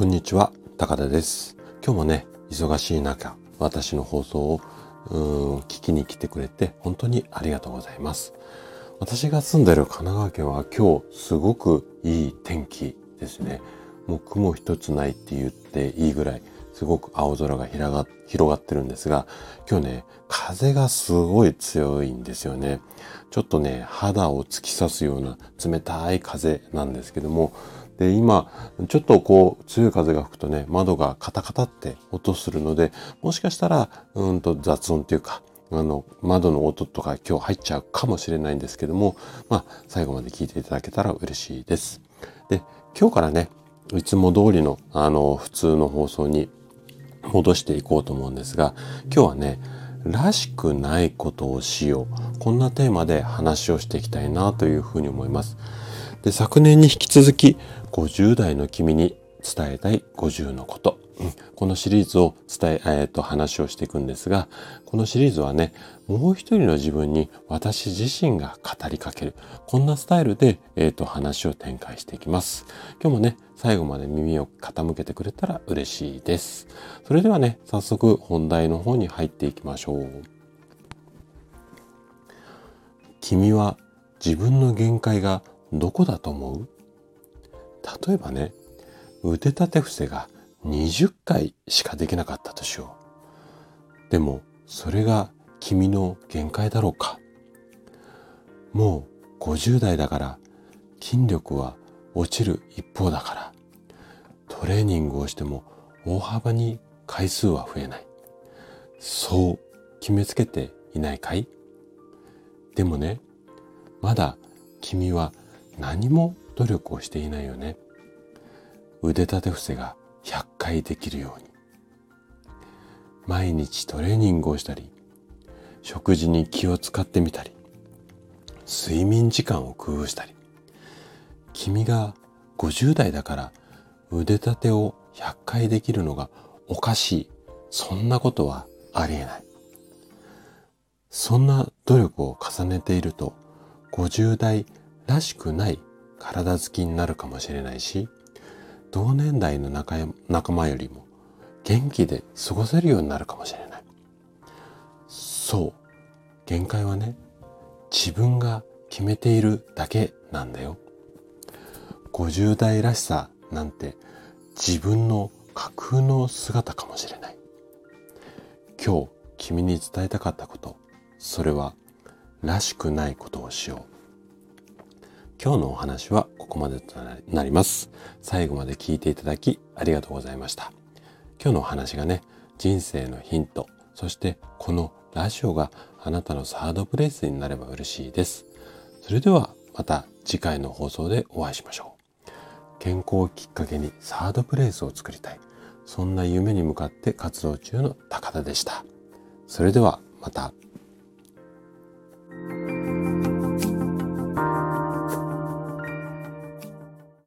こんにちは、高田です。今日もね、忙しい中、私の放送をうん聞きに来てくれて本当にありがとうございます。私が住んでる神奈川県は今日すごくいい天気ですね。もう雲一つないって言っていいぐらい、すごく青空が広が広がってるんですが、今日ね、風がすごい強いんですよね。ちょっとね、肌を突き刺すような冷たい風なんですけども、で、今、ちょっとこう、強い風が吹くとね、窓がカタカタって音するので、もしかしたら、うんと雑音っていうか、あの、窓の音とか今日入っちゃうかもしれないんですけども、まあ、最後まで聞いていただけたら嬉しいです。で、今日からね、いつも通りの、あの、普通の放送に戻していこうと思うんですが、今日はね、らしくないことをしよう。こんなテーマで話をしていきたいなというふうに思います。で、昨年に引き続き、50代の君に伝えたい50のこと。このシリーズを伝え、えーと、話をしていくんですが、このシリーズはね、もう一人の自分に私自身が語りかける。こんなスタイルで、えーと、話を展開していきます。今日もね、最後まで耳を傾けてくれたら嬉しいです。それではね、早速本題の方に入っていきましょう。君は自分の限界がどこだと思う？例えばね、腕立て伏せが20回しかできなかったとしよう。でも、それが君の限界だろうか。もう50代だから筋力は落ちる一方だから、トレーニングをしても大幅に回数は増えない。そう決めつけていないかい？でもね、まだ君は何も努力をしていないよね。腕立て伏せが100回できるように。毎日トレーニングをしたり、食事に気を使ってみたり、睡眠時間を工夫したり、君が50代だから腕立てを100回できるのがおかしい。そんなことはありえない。そんな努力を重ねていると50代らしくない体つきになるかもしれないし、同年代の仲間よりも元気で過ごせるようになるかもしれない。そう。限界はね、自分が決めているだけなんだよ。50代らしさなんて自分の架空の姿かもしれない。今日君に伝えたかったこと、それはらしくないことをしよう。今日のお話はここまでとなります。最後まで聞いていただきありがとうございました。今日のお話がね、人生のヒント、そしてこのラジオがあなたのサードプレイスになれば嬉しいです。それではまた次回の放送でお会いしましょう。健康をきっかけにサードプレイスを作りたい。そんな夢に向かって活動中の高田でした。それではまた。